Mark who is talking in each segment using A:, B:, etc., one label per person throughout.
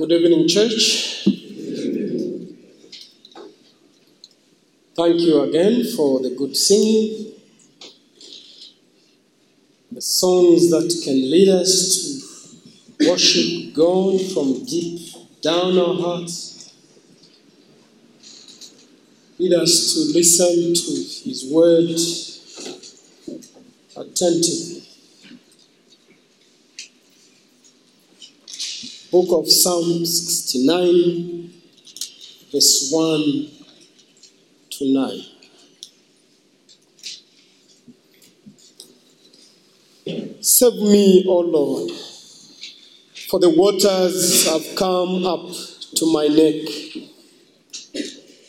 A: Good evening, church. Thank you again for the good singing, the songs that can lead us to worship God from deep down our hearts, lead us to listen to His word attentively. Book of Psalm 69, verse 1 to 9. Save me, O Lord, for the waters have come up to my neck.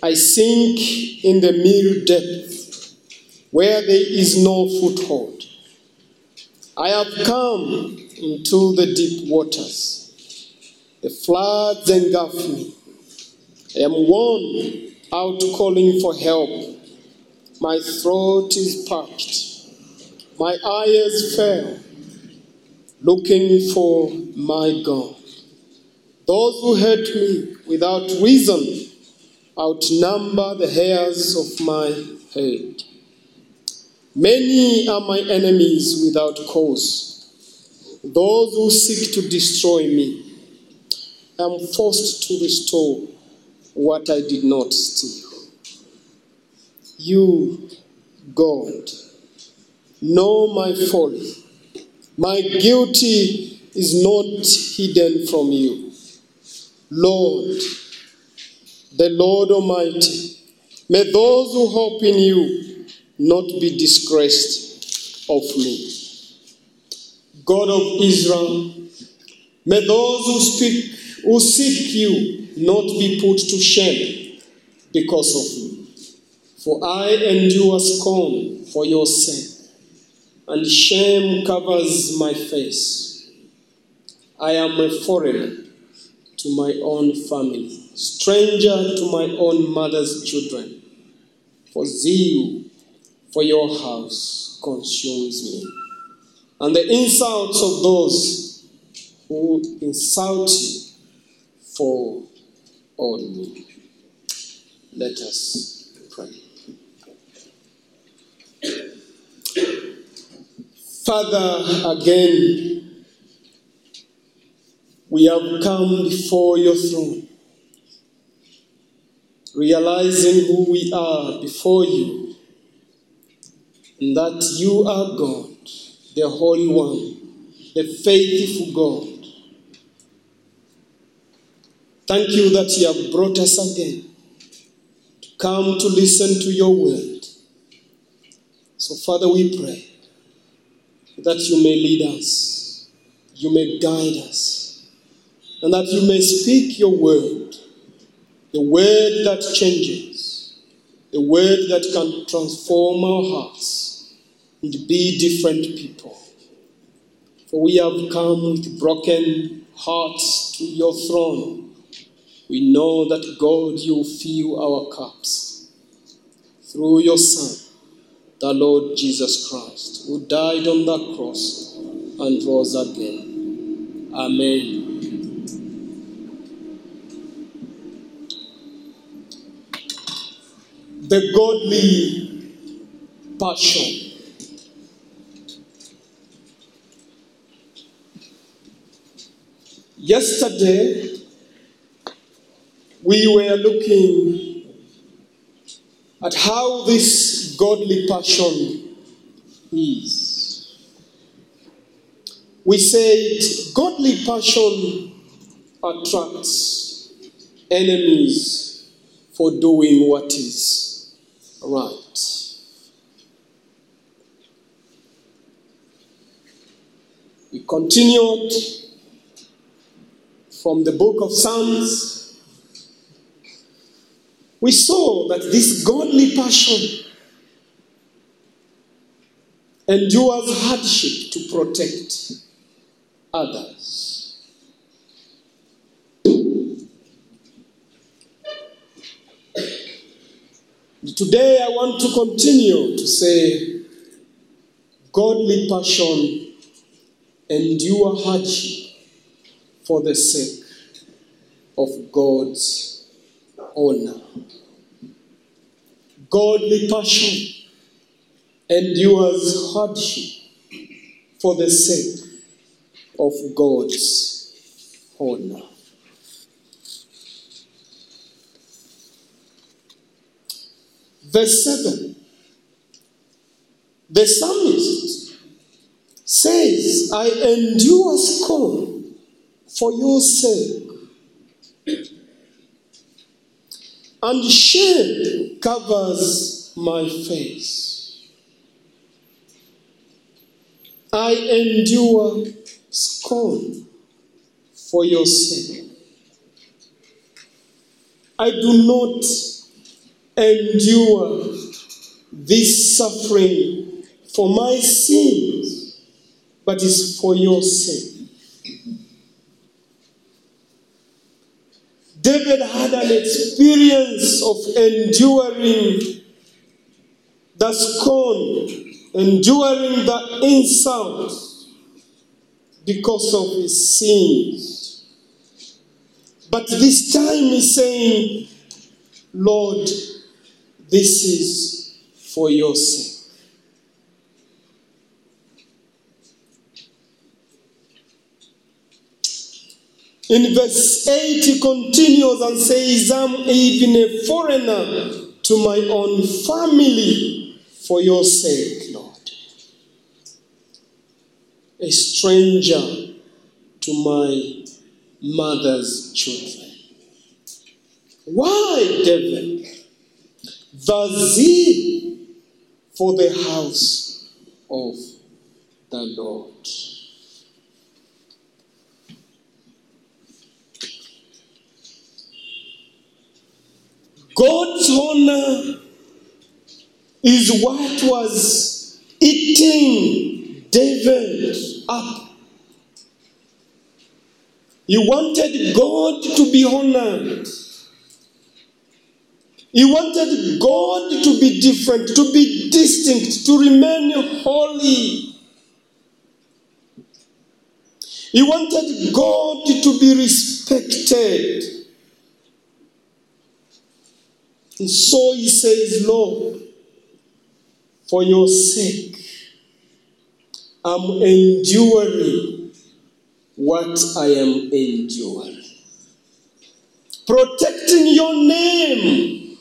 A: I sink in the miry depth where there is no foothold. I have come into the deep waters. The floods engulf me. I am worn out calling for help. My throat is parched. My eyes fail, looking for my God. Those who hate me without reason outnumber the hairs of my head. Many are my enemies without cause. Those who seek to destroy me. Am forced to restore what I did not steal. You, God, know my folly. My guilty is not hidden from you. Lord, the Lord Almighty, may those who hope in you not be disgraced of me. God of Israel, may those who speak, who seek you, not be put to shame because of me. For I endure scorn for your sake, and shame covers my face. I am a foreigner to my own family, stranger to my own mother's children. For zeal for your house consumes me. And the insults of those who insult you fall on me. Let us pray. Father, again, we have come before your throne, realizing who we are before you, and that you are God, the Holy One, the faithful God. Thank you that you have brought us again to come to listen to your word. So, Father, we pray that you may lead us, you may guide us, and that you may speak your word, the word that changes, the word that can transform our hearts and be different people. For we have come with broken hearts to your throne. We know that God, you fill our cups through your Son the Lord Jesus Christ, who died on that cross and rose again. Amen. The godly passion. Yesterday, we were looking at how this godly passion is. We said godly passion attracts enemies for doing what is right. We continued from the book of Psalms. We saw that this godly passion endures hardship to protect others. Today, I want to continue to say godly passion endure hardship for the sake of God's honor. Godly passion endures hardship for the sake of God's honor. Verse 7 The psalmist says, I endure scorn for your sake, and shame covers my face. I endure scorn for your sake. I do not endure this suffering for my sins, but it's for your sake. David had an experience of enduring the scorn, enduring the insult because of his sins. But this time he's saying, Lord, this is for your sake. In verse 8, he continues and says, I'm even a foreigner to my own family for your sake, Lord. A stranger to my mother's children. Why, David? The zeal for the house of the Lord. God's honor is what was eating David up. He wanted God to be honored. He wanted God to be different, to be distinct, to remain holy. He wanted God to be respected. And so he says, Lord, for your sake, I'm enduring what I am enduring. Protecting your name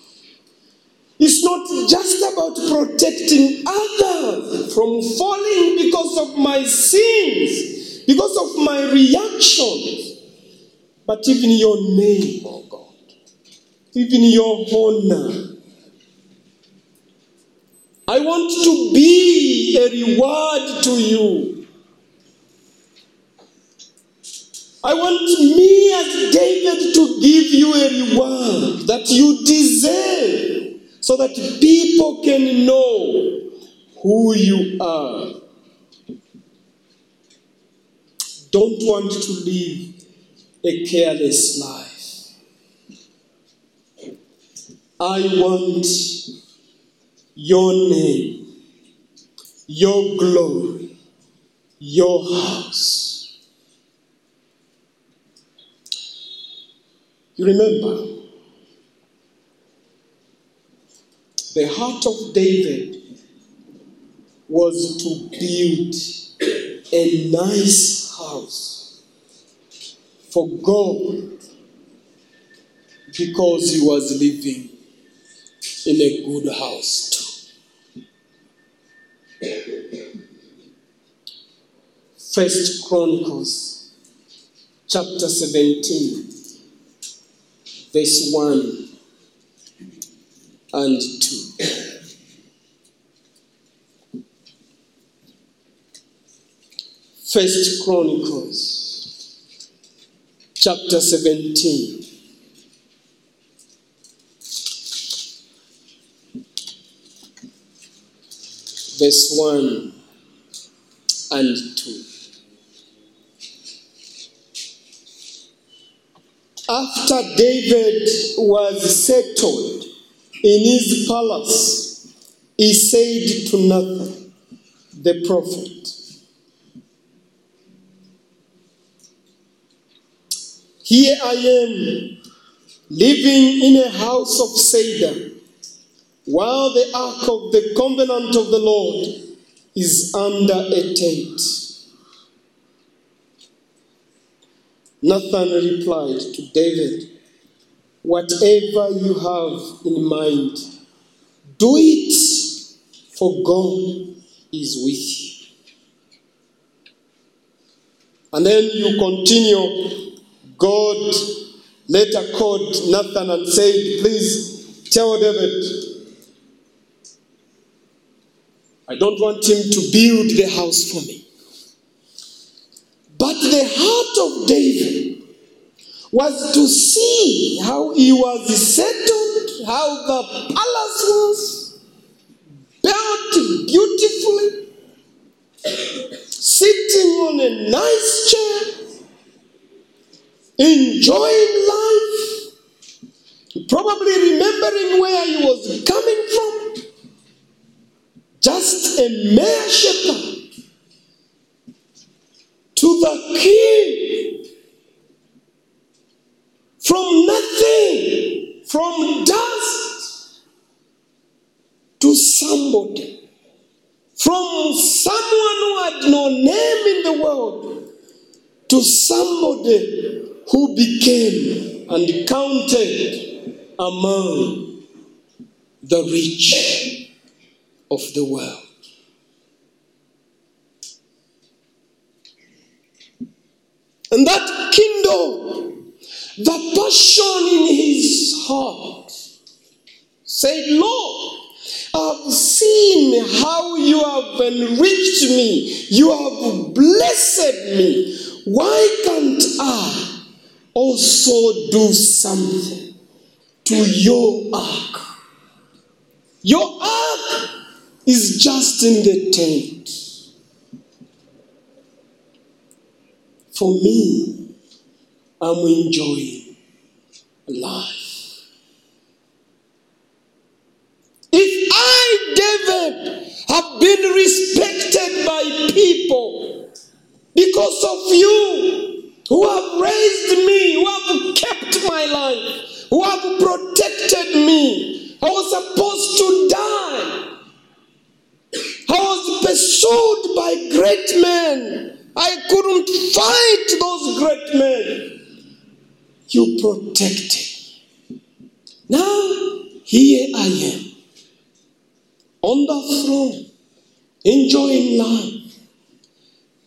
A: is not just about protecting others from falling because of my sins, because of my reactions, but even your name, oh God even your honor. I want to be a reward to you. I want me as David to give you a reward that you deserve so that people can know who you are. Don't want to live a careless life. I want your name, your glory, your house. You remember, the heart of David was to build a nice house for God because he was living in a good house too. First Chronicles chapter 17 verse 1 and 2. First Chronicles chapter 17 verse 1 and 2. After David was settled in his palace, he said to Nathan, the prophet, Here I am, living in a house of cedar, while the ark of the covenant of the Lord is under a tent. Nathan replied to David, Whatever you have in mind, do it, for God is with you. And then you continue. God later called Nathan and said, Please tell David, I don't want him to build the house for me. But the heart of David was to see how he was settled, how the palace was built beautifully, sitting on a nice chair, enjoying life, probably remembering where he was coming from. Just a mere shepherd to the king from nothing, from dust to somebody, from someone who had no name in the world to somebody who became and counted among the rich of the world. And that kindled the passion in his heart. Said, Lord, I've seen how you have enriched me. You have blessed me. Why can't I also do something to your ark? Your ark is just in the tent. For me, I'm enjoying life. If I, David, have been respected by people because of you, who have raised me, who have kept my life, who have protected me, I was supposed to die. I was pursued by great men. I couldn't fight those great men. You protected. Now, here I am on the throne, enjoying life.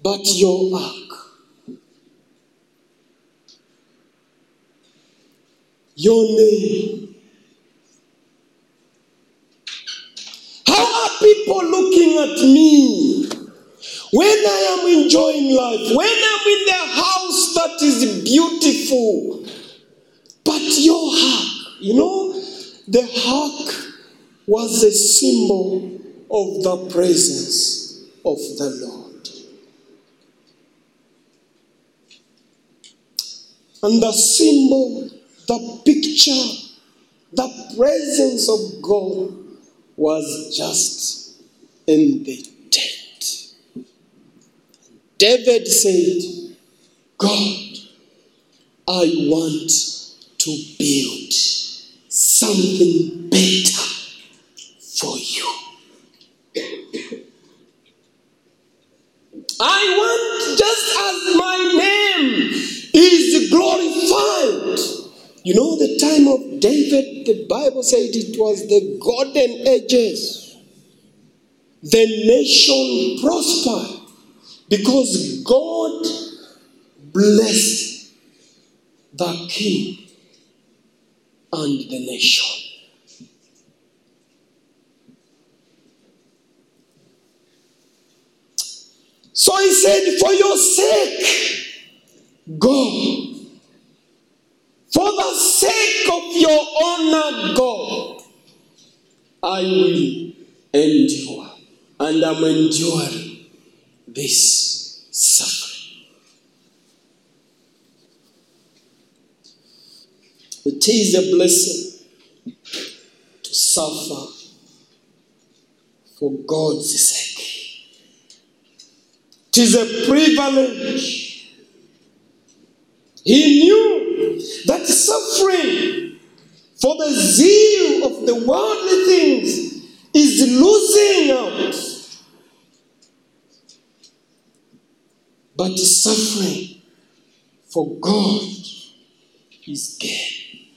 A: But your ark, your name. How are people looking at me when I am enjoying life? When I'm in the house that is beautiful? But your ark, you know, the ark was a symbol of the presence of the Lord. And the symbol, the picture, the presence of God was just in the tent. David said, God, I want to build something better for you. I want, just as my name is glorified. You know, the time of David, the Bible said it was the golden ages. The nation prospered because God blessed the king and the nation. So he said, For your sake, go. For the sake of your honor, God, I will endure. And I'm enduring this suffering. It is a blessing to suffer for God's sake. It is a privilege. He knew that suffering for the zeal of the worldly things is losing out. But suffering for God is gain.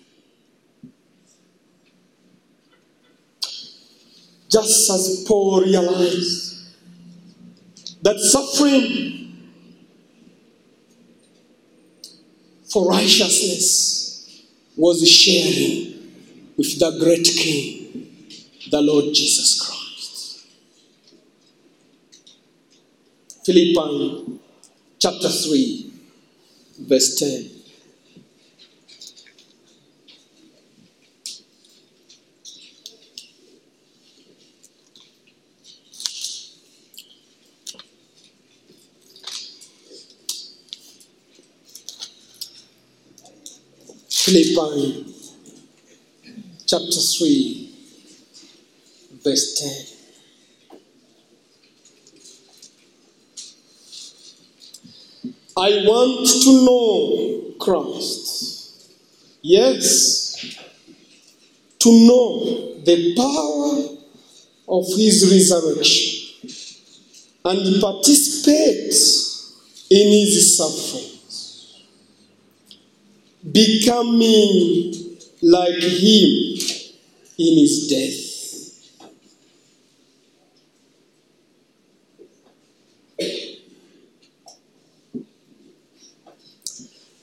A: Just as Paul realized that suffering for righteousness was sharing with the great King, the Lord Jesus Christ. Philippians chapter 3, verse 10. Philippians chapter 3, verse 10. I want to know Christ. Yes, to know the power of his resurrection and participate in his suffering becoming like him in his death.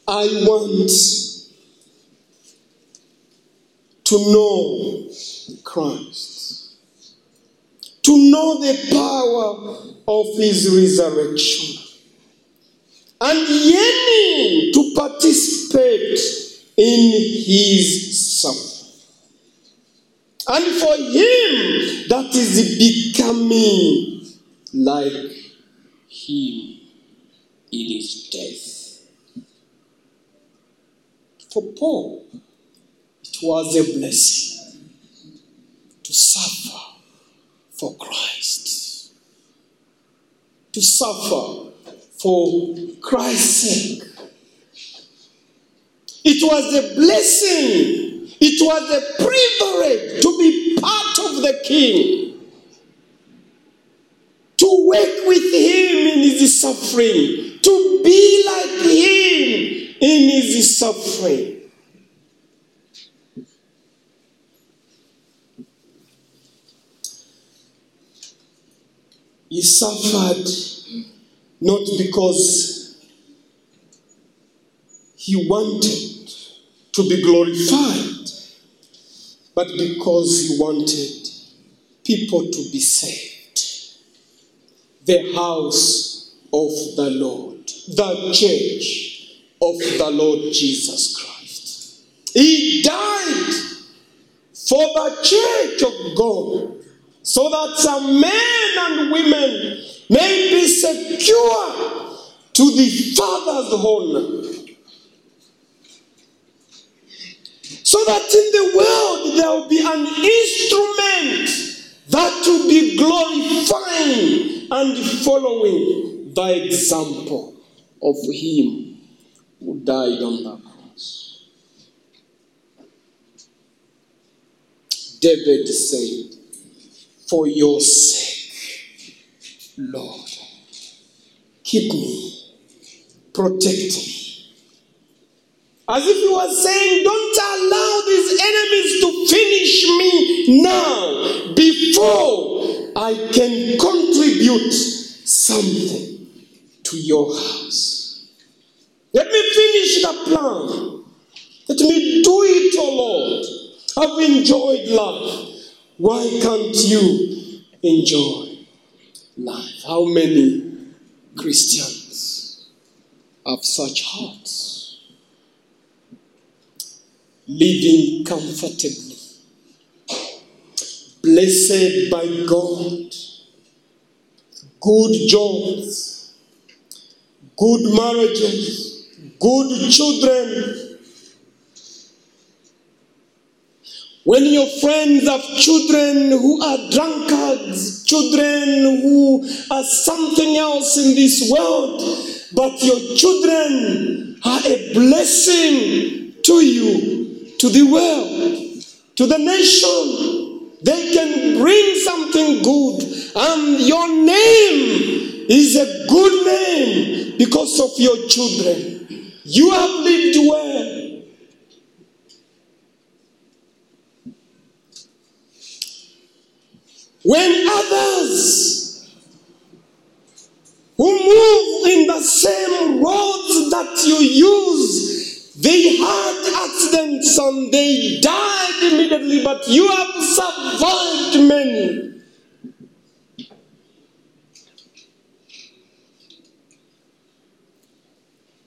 A: I want to know Christ, to know the power of his resurrection and yearning to participate in his suffering. And for him, that is becoming like him in his death. For Paul, it was a blessing to suffer for Christ, to suffer for Christ's sake. It was a blessing, it was a privilege to be part of the King, to work with Him in His suffering, to be like Him in His suffering. He suffered not because he wanted to be glorified, but because he wanted people to be saved. The house of the Lord, the church of the Lord Jesus Christ. He died for the church of God so that some men and women may be secure to the Father's honor. So that in the world there will be an instrument that will be glorifying and following the example of Him who died on the cross. David said, For your sake, Lord, keep me, protect me. As if he was saying, Don't allow these enemies to finish me now before I can contribute something to your house. Let me finish the plan. Let me do it, O Lord. I've enjoyed life. Why can't you enjoy life? How many Christians have such hearts? living comfortably, blessed by God, good jobs, good marriages, good children. When your friends have children who are drunkards, children who are something else in this world, but your children are a blessing to you, to the world, to the nation. They can bring something good, and your name is a good name because of your children. You have lived well. When others who move in the same roads that you use, they had accidents and they died immediately, but you have survived many.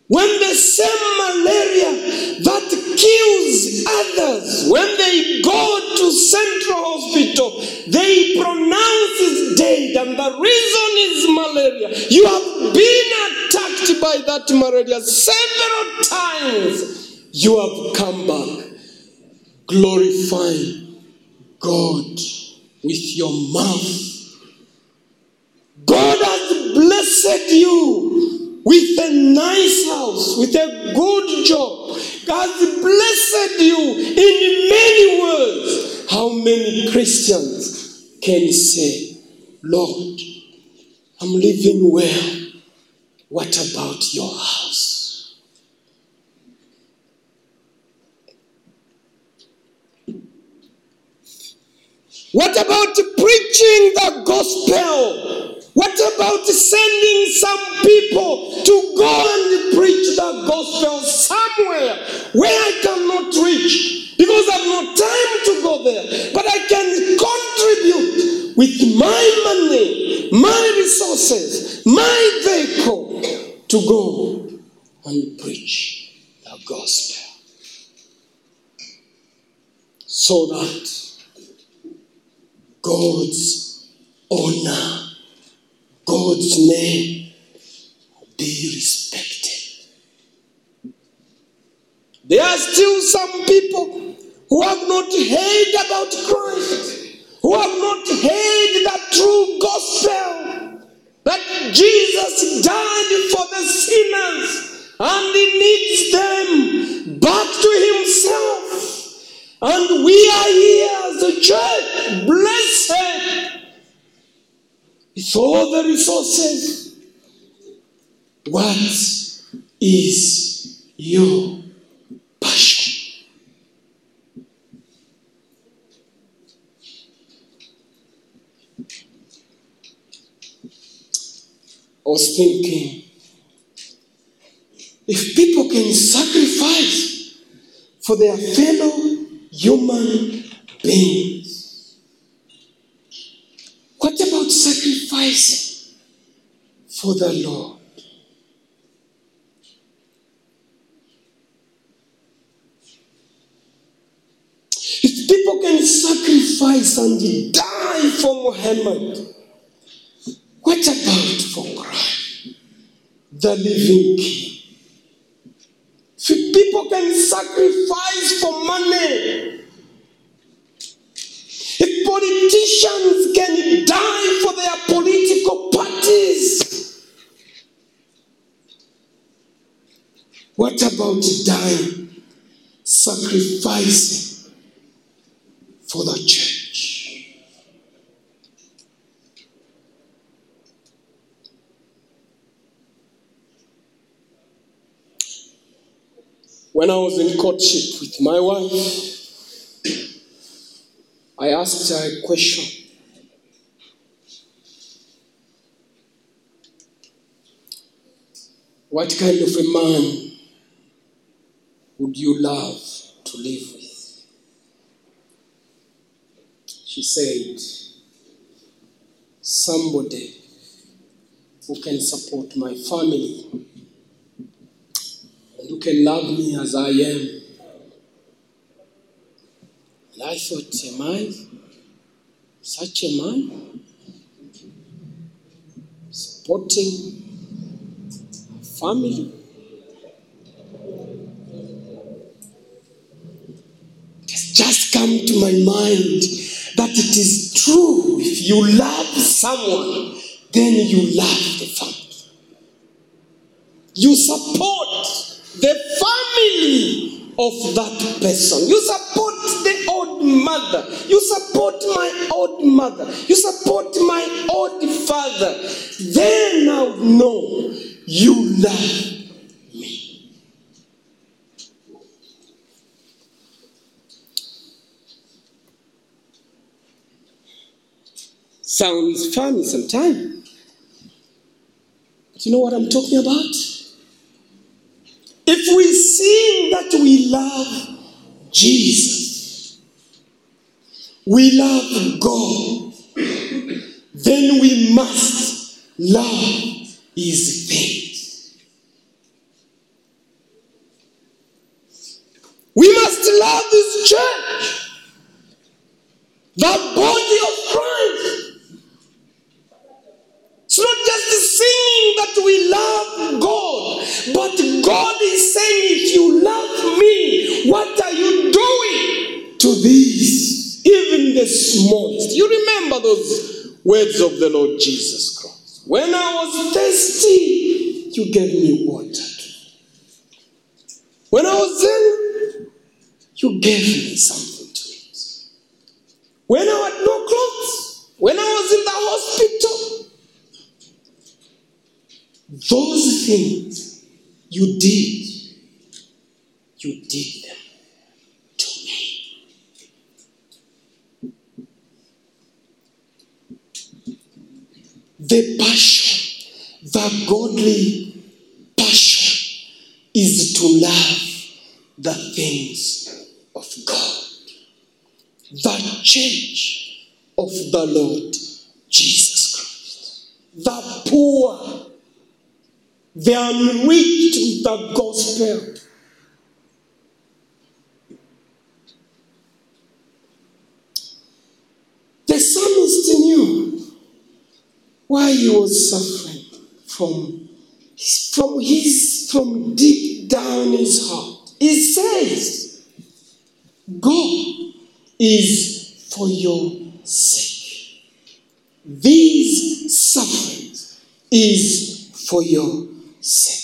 A: When the same malaria that kills others, when they go to central hospital, they pronounce it dead, and the reason is malaria. You have been attacked by that malaria several times. You have come back, glorifying God with your mouth. God has blessed you with a nice house, with a good job. God blessed you in many words. How many Christians can say, Lord, I'm living well. What about your house? What about preaching the gospel? What about sending some where I cannot reach? Because I've no time to go there. But I can contribute with my money, my resources, my vehicle to go and preach the gospel. So that God's honor, God's name be respected. There are still some people who have not heard about Christ, who have not heard the true gospel that Jesus died for the sinners and he needs them back to himself. And we are here as a church, blessed with all the resources. What is passion? I was thinking if people can sacrifice for their fellow human beings, what about sacrificing for the Lord? If people can sacrifice and die for Muhammad, what about for Christ, the living King? If people can sacrifice for money, if politicians can die for their political parties, what about dying, sacrificing for the church? When I was in courtship with my wife, I asked her a question. What kind of a man would you love to live with? She said, Somebody who can support my family and who can love me as I am. And I thought, Am I such a man? Supporting a family? It has just come to my mind that it is true. If you love someone, then you love the family. You support the family of that person. You support the old mother. You support my old mother. You support my old father. Then I know you love Sounds funny sometimes. But you know what I'm talking about? If we sing that we love Jesus, we love God, then we must love His things. We must love His church, the body of Christ. It's not just singing that we God, but God is saying, if you love me, what are you doing to these, even the smallest? You remember those words of the Lord Jesus Christ. When I was thirsty, you gave me water. When I was ill, you gave me something to eat. When I had no clothes, when I was in the hospital, those things you did, you did them to me. The passion, the godly passion is to love the things of God. The church of the Lord Jesus Christ. The poor they are enriched with the gospel. The psalmist knew why he was suffering from, from his from deep down his heart. He says, God is for your sake. These sufferings is for your sake.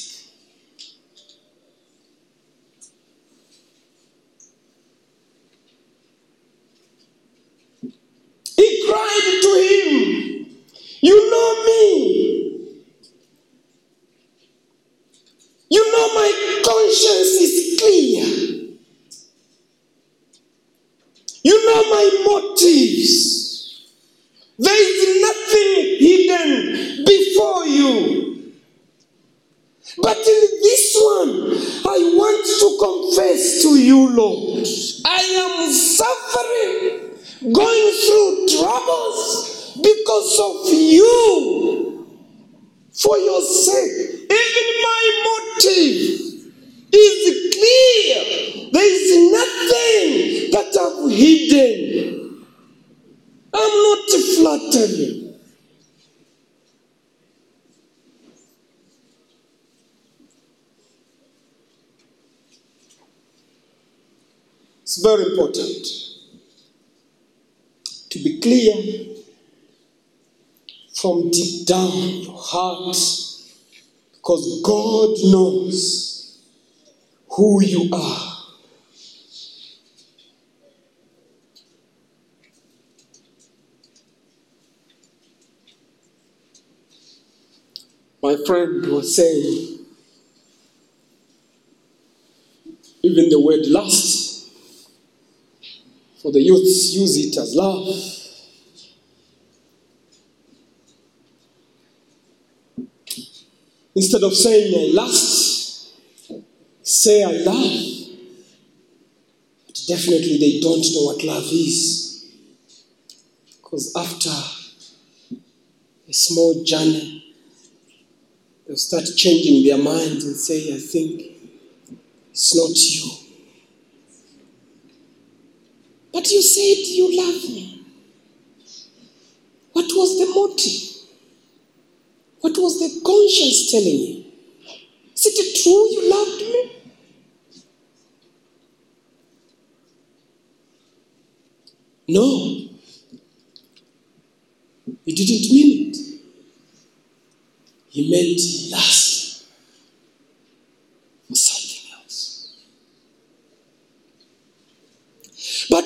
A: He cried to him, You know me. You know my conscience is clear. You know my motives. There is nothing hidden before you. But in this one, I want to confess to you, Lord, I am suffering, going through troubles because of you. For your sake, even my motive is clear. There is nothing that I've hidden. I'm not flattering. It's very important to be clear from deep down your heart because God knows who you are. My friend was saying, even the word lust, for the youths use it as love. Instead of saying I lust, say I love. But definitely they don't know what love is. Because after a small journey, they'll start changing their minds and say, I think it's not you. But you said you love me. What was the motive? What was the conscience telling you? Is it true you loved me? No. He didn't mean it. He meant lust for something else. But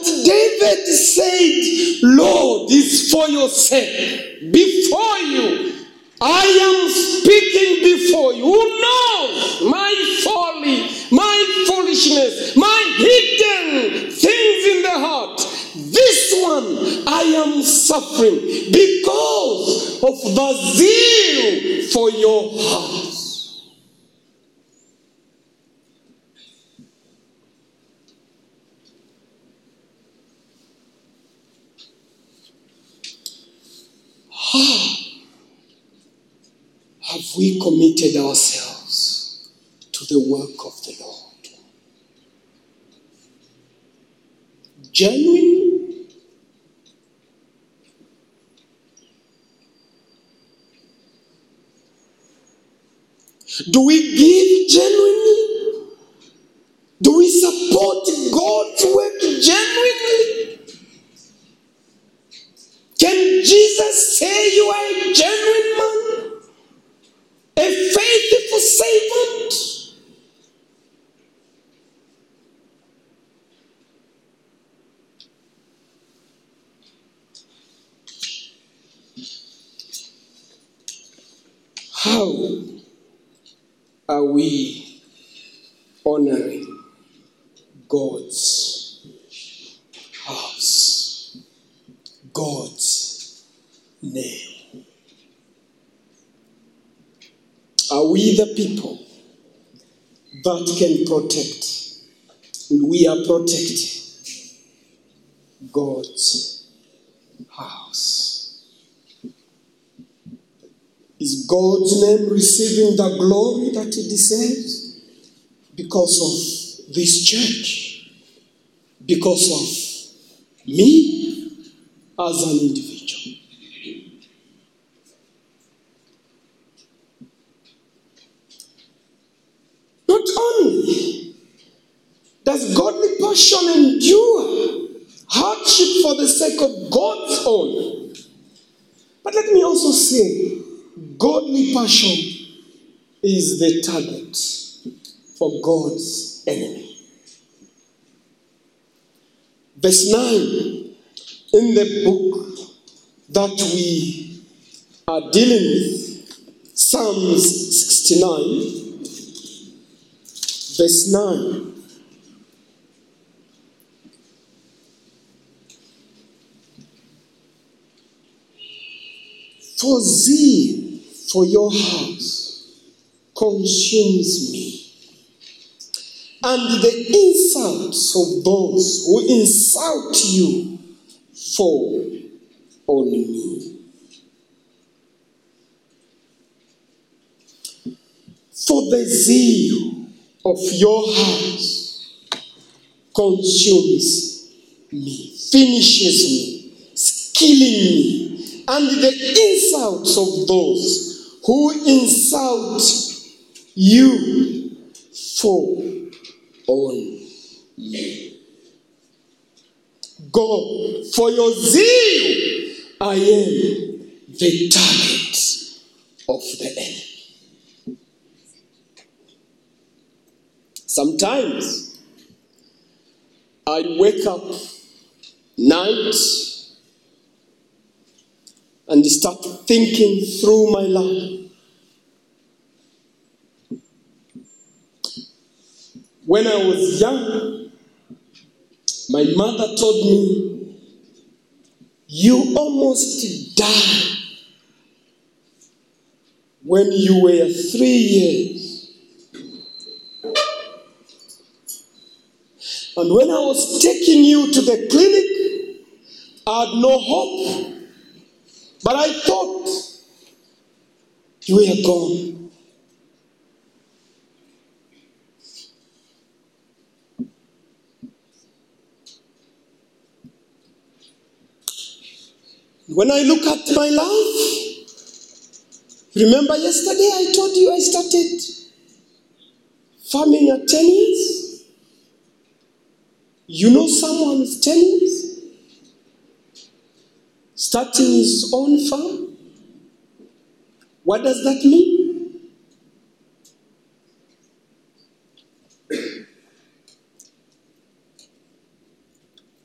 A: David said, Lord, it's for your sake. Before you, I am speaking before you. Who knows my folly, my foolishness, my hidden things in the heart? This one I am suffering because of the zeal for your house. Have we committed ourselves to the work of the Lord? Genuinely? Do we give genuinely? Do we support God's servant? How are we honoring God's house? God's name. Are we the people that can protect? And we are protecting God's house. Is God's name receiving the glory that it deserves? Because of this church? Because of me as an individual? Not only does passion endure hardship for the sake of God's own, but let me also say, godly passion is the target for God's enemy. Verse 9 in the book that we are dealing with, Psalms 69, verse 9. For zeal for your house consumes me. And the insults of those who insult you fall on me. For the zeal of your house consumes me, finishes me, killing me, and the insults of those who insult you fall on me. God, for your zeal, I am the target of the enemy. Sometimes I wake up night and start thinking through my life. When I was young, my mother told me, You almost died when you were three years. And when I was taking you to the clinic, I had no hope. But I thought you were gone. When I look at my life, remember yesterday I told you I started farming at 10 years? You know someone with 10 years? Starting his own farm? What does that mean?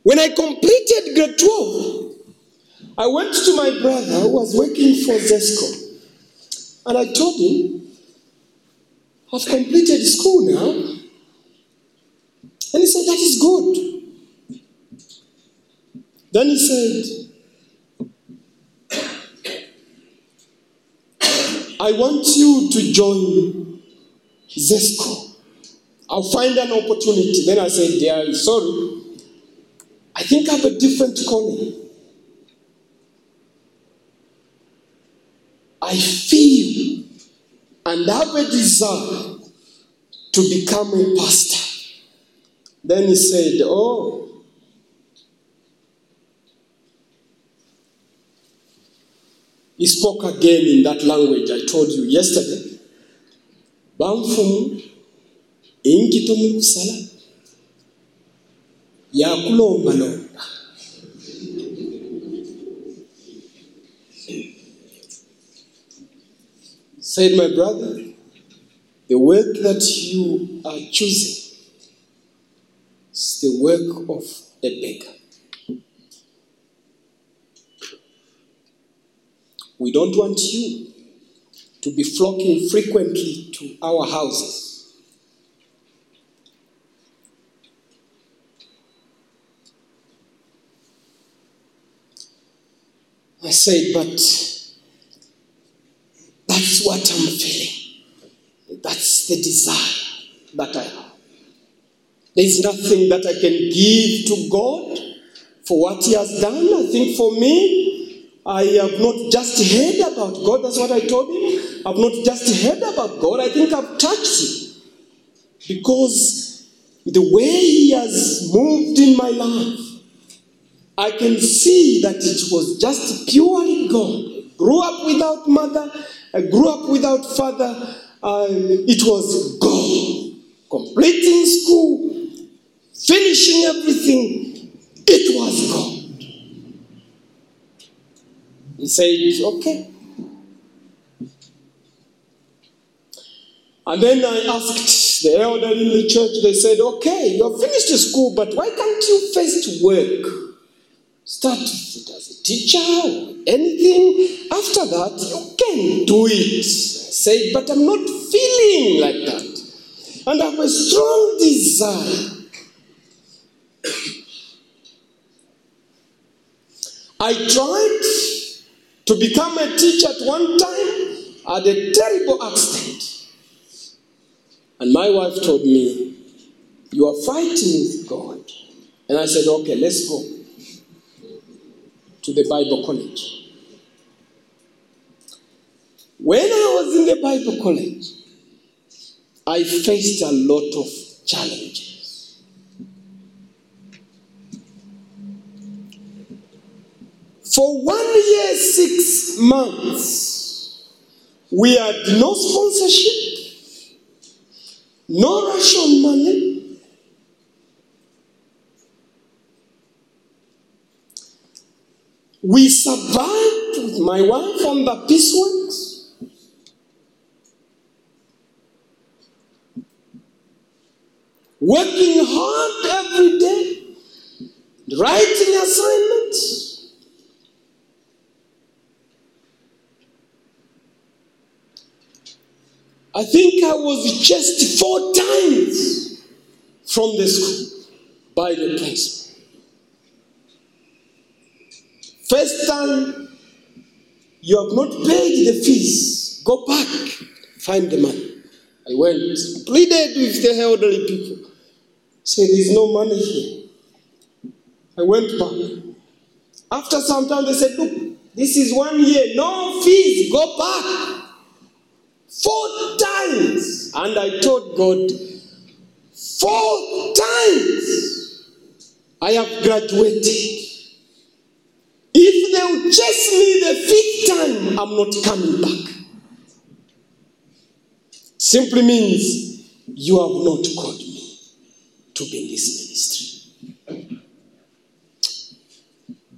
A: When I completed grade 12, I went to my brother who was working for Zesco. And I told him, I've completed school now. And he said, That is good. Then he said, I want you to join Zesco. I'll find an opportunity. Then I said, Dear, sorry. I think I have a different calling. I feel and have a desire to become a pastor. Then he said, Oh, he spoke again in that language I told you yesterday. Bamfumu inkito muri kusala. Yakulombalomba said my brother the work that you are choosing is the work of a beggar we don't want you to be flocking frequently to our houses I said, but that's what I'm feeling. That's the desire that I have. There's nothing that I can give to God for what He has done. I think for me, I have not just heard about God. That's what I told him. I've not just heard about God. I think I've touched Him. Because the way He has moved in my life, I can see that it was just purely God. Grew up without mother, I grew up without father. Uh, it was God. Completing school, finishing everything, it was God. He said, okay. And then I asked the elder in the church, they said, okay, you have finished school, but why can't you first work? Start as a teacher or anything. After that, you can do it. Say, but I'm not feeling like that. And I have a strong desire. I tried to become a teacher at one time, had a terrible accident. And my wife told me, You are fighting with God. And I said, Okay, let's go to the Bible college. When I was in the Bible college, I faced a lot of challenges. For one year, six months, we had no sponsorship, no ration money. We survived with my wife on the piece works. Working hard every day, writing assignments. I think I was just four times from the school by the principal. First time, you have not paid the fees. Go back, find the money. I went, pleaded with the elderly people. Said, there's no money here. I went back. After some time, they said, look, this is one year, no fees, go back. Four times. And I told God, four times I have graduated. If they will chase me the fifth time, I'm not coming back. Simply means you have not called me to be in this ministry.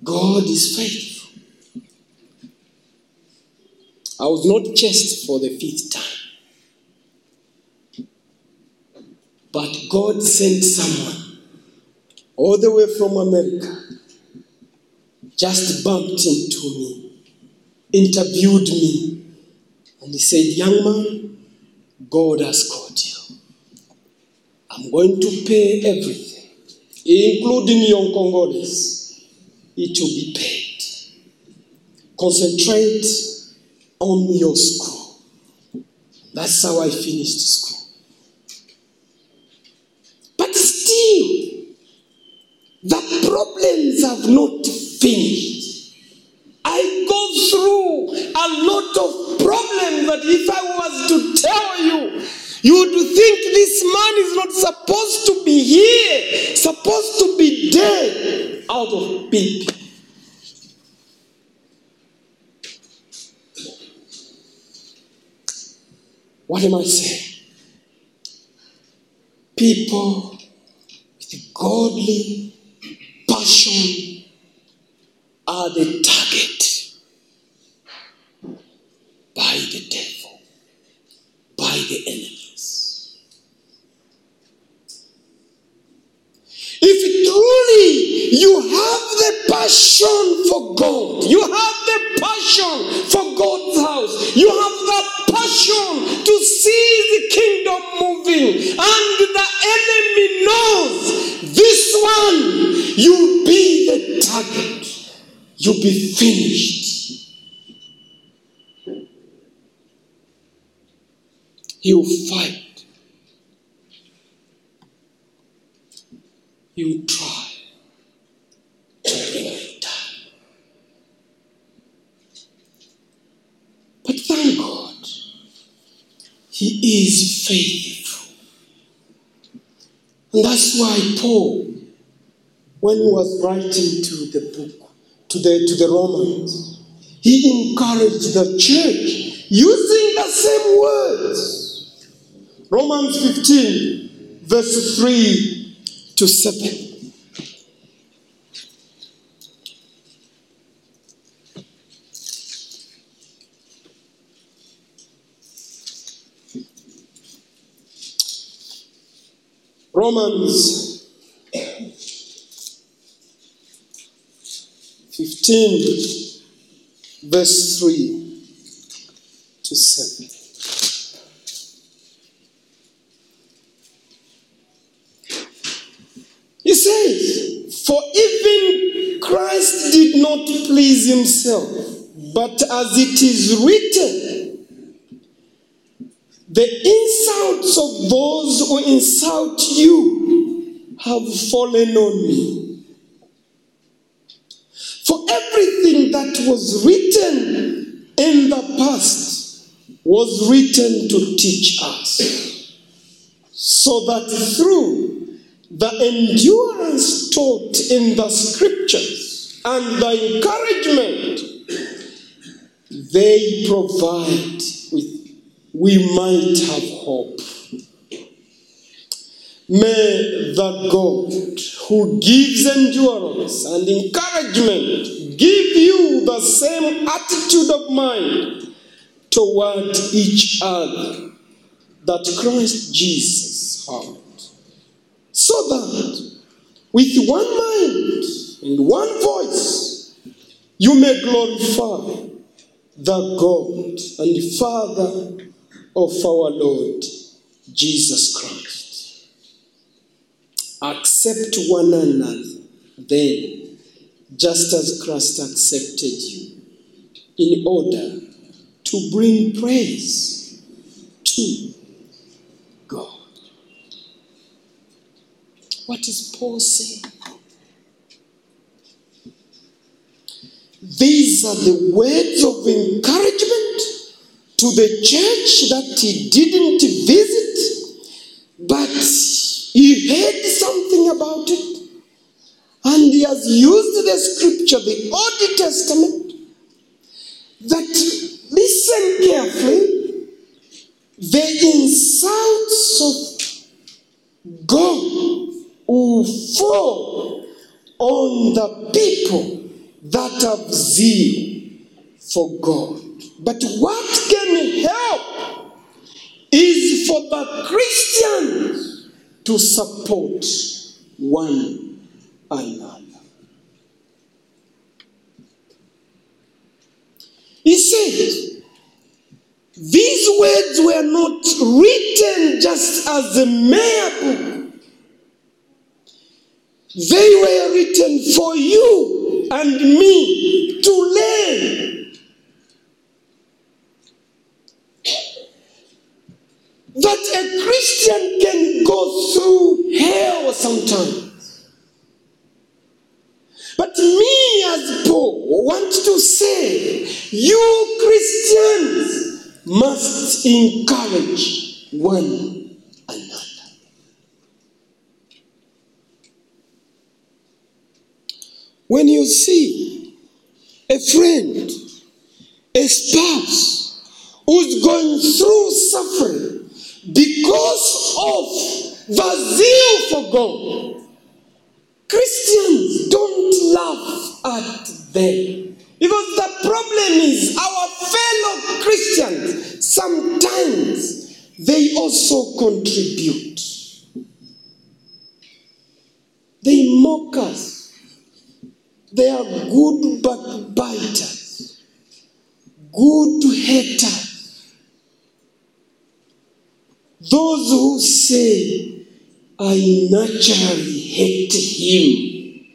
A: God is faithful. I was not chased for the fifth time. But God sent someone all the way from America, just bumped into me, interviewed me, and he said, Young man, God has called you. I'm going to pay everything, including your Congolese. It will be paid. Concentrate on your school. That's how I finished school. But still, the problems have not finished. I go through a lot of problems that if I was to tell you, you would think this man is not supposed to be here, supposed to be dead out of pity. What am I saying? People with godly passion are the target by the devil, by the enemies. If truly you have the passion for God, you have the passion for God's house, you have the passion to see the kingdom moving, and the enemy knows this one, you'll be the target, you'll be finished. You'll fight. you'll try But thank God, He is faithful. And that's why Paul, when he was writing to the book, to the, to the Romans, he encouraged the church using the same words. Romans 15, verse 3 to 7. Romans 15, verse 3 to 7. He says, For even Christ did not please himself, but as it is written, the insults of those who insult you have fallen on me. For everything that was written in the past was written to teach us, so that through the endurance taught in the scriptures and the encouragement they provide with we might have hope. May the God who gives endurance and encouragement give you the same attitude of mind toward each other that Christ Jesus had. So that with one mind and one voice you may glorify the God and Father of our Lord Jesus Christ. Accept one another then, just as Christ accepted you, in order to bring praise to God. What is Paul saying? These are the words of encouragement to the church that he didn't visit, but he heard something about it. And he has used the scripture, the Old Testament, that listen carefully, the insults of God will fall on the people that have zeal for God. But what can help is for the Christians to support one another. He said, these words were not written just as a mere book. They were written for you and me to learn. That a Christian can go through hell sometimes. But me, as Paul, want to say, you Christians must encourage one another. When you see a friend, a spouse who's going through suffering because of the zeal for God, Christians don't laugh at them. Because the problem is our fellow Christians sometimes they also contribute. They mock us. They are good backbiters, good haters. Those who say, I naturally hate him.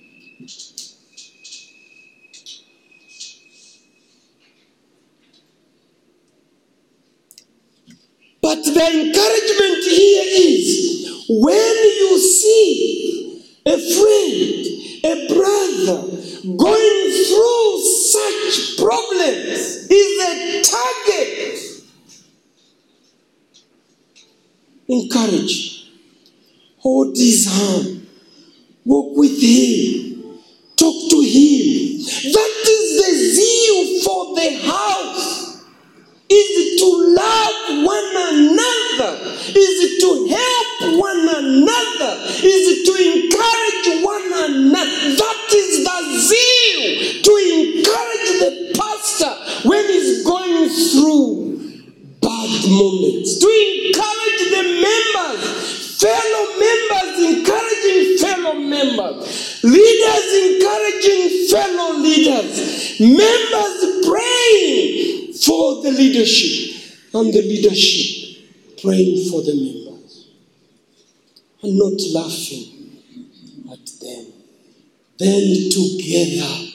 A: But the encouragement here is when you see a friend, a brother going through such problems, is a target. Encourage, hold his hand, walk with him, talk to him. That is the zeal for the house. Is it to love one another, is it to help one another, is it to encourage one another. That is the zeal to encourage the pastor when he's going through bad moments, to encourage the members, fellow members, encouraging fellow members, leaders encouraging fellow leaders, members praying for the leadership. And the leadership praying for the members. And not laughing at them. Then together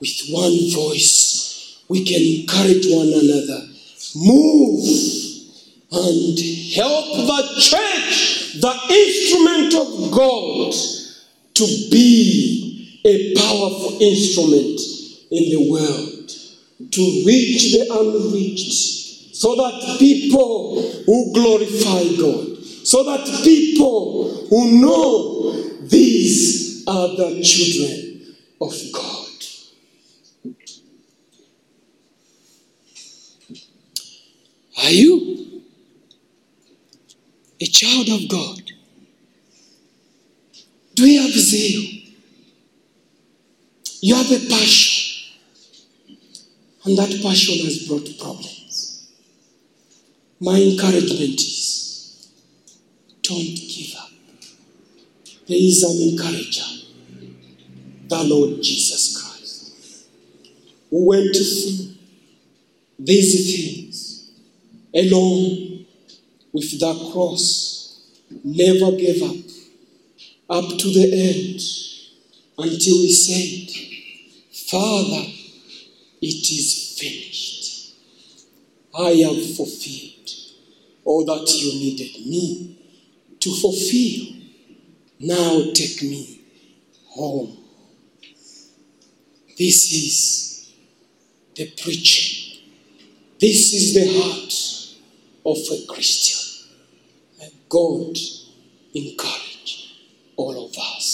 A: with one voice we can encourage one another, move and help the church, the instrument of God, to be a powerful instrument in the world to reach the unreached, so that people who glorify God, so that people who know these are the children of God. Are you a child of God? Do you have zeal? You have a passion. And that passion has brought problems. My encouragement is don't give up. There is an encourager, the Lord Jesus Christ, who went through these things alone with the cross, never gave up, up to the end, until he said, Father, it is finished. I have fulfilled all that you needed me to fulfill. Now take me home. This is the preaching. This is the heart of a Christian. May God encourage all of us.